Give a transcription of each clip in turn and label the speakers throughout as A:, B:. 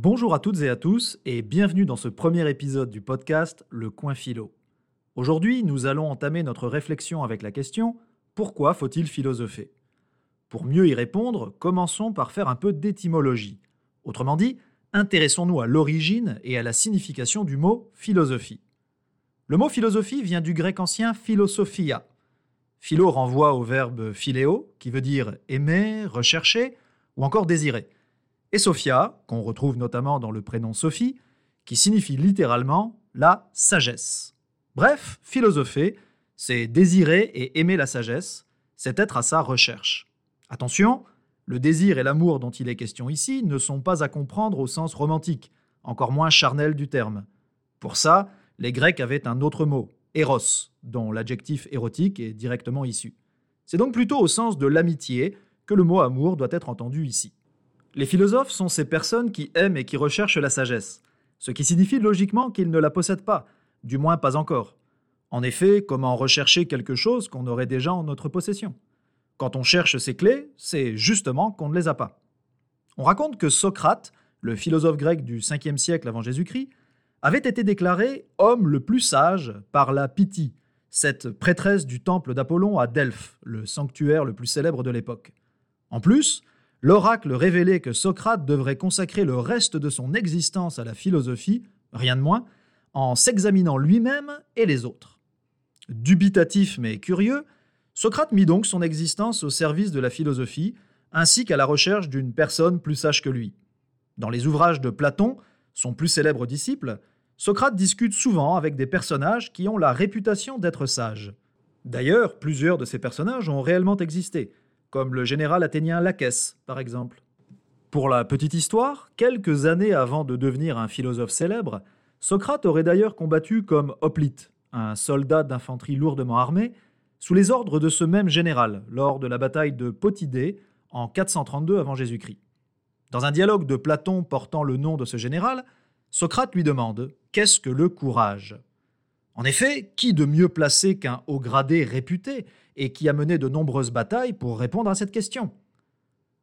A: Bonjour à toutes et à tous et bienvenue dans ce premier épisode du podcast Le Coin Philo. Aujourd'hui, nous allons entamer notre réflexion avec la question Pourquoi faut-il philosopher? Pour mieux y répondre, commençons par faire un peu d'étymologie. Autrement dit, intéressons-nous à l'origine et à la signification du mot philosophie. Le mot philosophie vient du grec ancien philosophia. Philo renvoie au verbe philéo, qui veut dire aimer, rechercher ou encore désirer. Et sophia, qu'on retrouve notamment dans le prénom Sophie, qui signifie littéralement la sagesse. Bref, philosopher, c'est désirer et aimer la sagesse, c'est être à sa recherche. Attention, le désir et l'amour dont il est question ici ne sont pas à comprendre au sens romantique, encore moins charnel du terme. Pour ça, les Grecs avaient un autre mot, éros, dont l'adjectif érotique est directement issu. C'est donc plutôt au sens de l'amitié que le mot amour doit être entendu ici. Les philosophes sont ces personnes qui aiment et qui recherchent la sagesse, ce qui signifie logiquement qu'ils ne la possèdent pas, du moins pas encore. En effet, comment rechercher quelque chose qu'on aurait déjà en notre possession Quand on cherche ces clés, c'est justement qu'on ne les a pas. On raconte que Socrate, le philosophe grec du 5e siècle avant Jésus-Christ, avait été déclaré homme le plus sage par la Pythie, cette prêtresse du temple d'Apollon à Delphes, le sanctuaire le plus célèbre de l'époque. En plus, l'oracle révélait que Socrate devrait consacrer le reste de son existence à la philosophie, rien de moins, en s'examinant lui-même et les autres. Dubitatif mais curieux, Socrate mit donc son existence au service de la philosophie, ainsi qu'à la recherche d'une personne plus sage que lui. Dans les ouvrages de Platon, son plus célèbre disciple, Socrate discute souvent avec des personnages qui ont la réputation d'être sages. D'ailleurs, plusieurs de ces personnages ont réellement existé, comme le général athénien Lacès, par exemple. Pour la petite histoire, quelques années avant de devenir un philosophe célèbre, Socrate aurait d'ailleurs combattu comme hoplite, un soldat d'infanterie lourdement armé, sous les ordres de ce même général lors de la bataille de Potidée en 432 avant Jésus-Christ. Dans un dialogue de Platon portant le nom de ce général, Socrate lui demande Qu'est-ce que le courage? En effet, qui de mieux placé qu'un haut gradé réputé et qui a mené de nombreuses batailles pour répondre à cette question?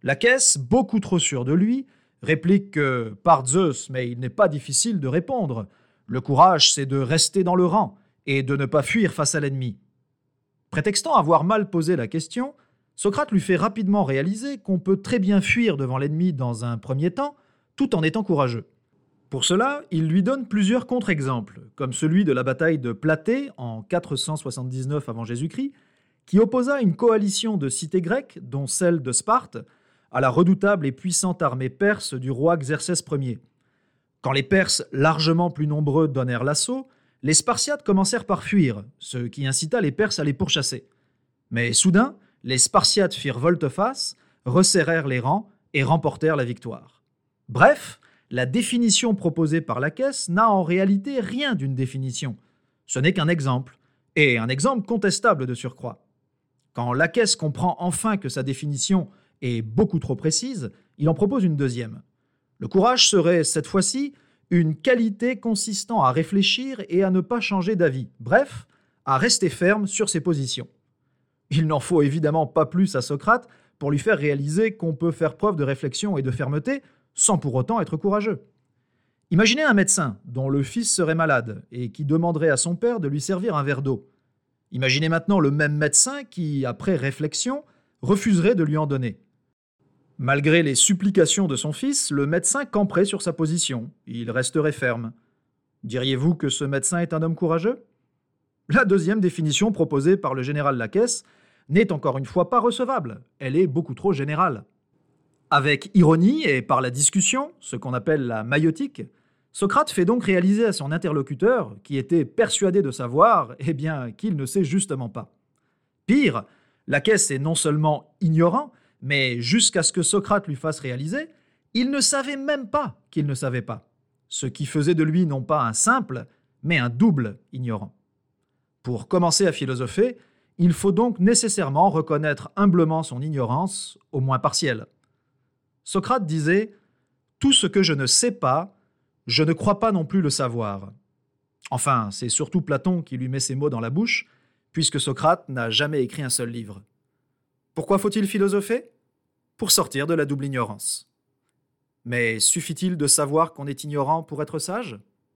A: La caisse, beaucoup trop sûre de lui, réplique que, par Zeus, mais il n'est pas difficile de répondre. Le courage, c'est de rester dans le rang et de ne pas fuir face à l'ennemi. Prétextant avoir mal posé la question, Socrate lui fait rapidement réaliser qu'on peut très bien fuir devant l'ennemi dans un premier temps, tout en étant courageux. Pour cela, il lui donne plusieurs contre-exemples, comme celui de la bataille de Platée en 479 avant Jésus-Christ, qui opposa une coalition de cités grecques, dont celle de Sparte, à la redoutable et puissante armée perse du roi Xerxès Ier. Quand les Perses, largement plus nombreux, donnèrent l'assaut, les Spartiates commencèrent par fuir, ce qui incita les Perses à les pourchasser. Mais soudain, les Spartiates firent volte-face, resserrèrent les rangs et remportèrent la victoire. Bref, la définition proposée par la caisse n'a en réalité rien d'une définition. Ce n'est qu'un exemple, et un exemple contestable de surcroît. Quand Lacaisse comprend enfin que sa définition est beaucoup trop précise, il en propose une deuxième. Le courage serait, cette fois-ci, une qualité consistant à réfléchir et à ne pas changer d'avis, bref, à rester ferme sur ses positions. Il n'en faut évidemment pas plus à Socrate pour lui faire réaliser qu'on peut faire preuve de réflexion et de fermeté sans pour autant être courageux. Imaginez un médecin dont le fils serait malade et qui demanderait à son père de lui servir un verre d'eau. Imaginez maintenant le même médecin qui, après réflexion, refuserait de lui en donner. Malgré les supplications de son fils, le médecin camperait sur sa position, il resterait ferme. Diriez-vous que ce médecin est un homme courageux? La deuxième définition proposée par le général Lacaisse n'est encore une fois pas recevable, elle est beaucoup trop générale. Avec ironie et par la discussion, ce qu'on appelle la maïotique, Socrate fait donc réaliser à son interlocuteur, qui était persuadé de savoir, eh bien, qu'il ne sait justement pas. Pire, la caisse est non seulement ignorant, mais jusqu'à ce que Socrate lui fasse réaliser, il ne savait même pas qu'il ne savait pas, ce qui faisait de lui non pas un simple, mais un double ignorant. Pour commencer à philosopher, il faut donc nécessairement reconnaître humblement son ignorance, au moins partielle. Socrate disait Tout ce que je ne sais pas, je ne crois pas non plus le savoir. Enfin, c'est surtout Platon qui lui met ces mots dans la bouche, puisque Socrate n'a jamais écrit un seul livre. Pourquoi faut-il philosopher? Pour sortir de la double ignorance. Mais suffit-il de savoir qu'on est ignorant pour être sage?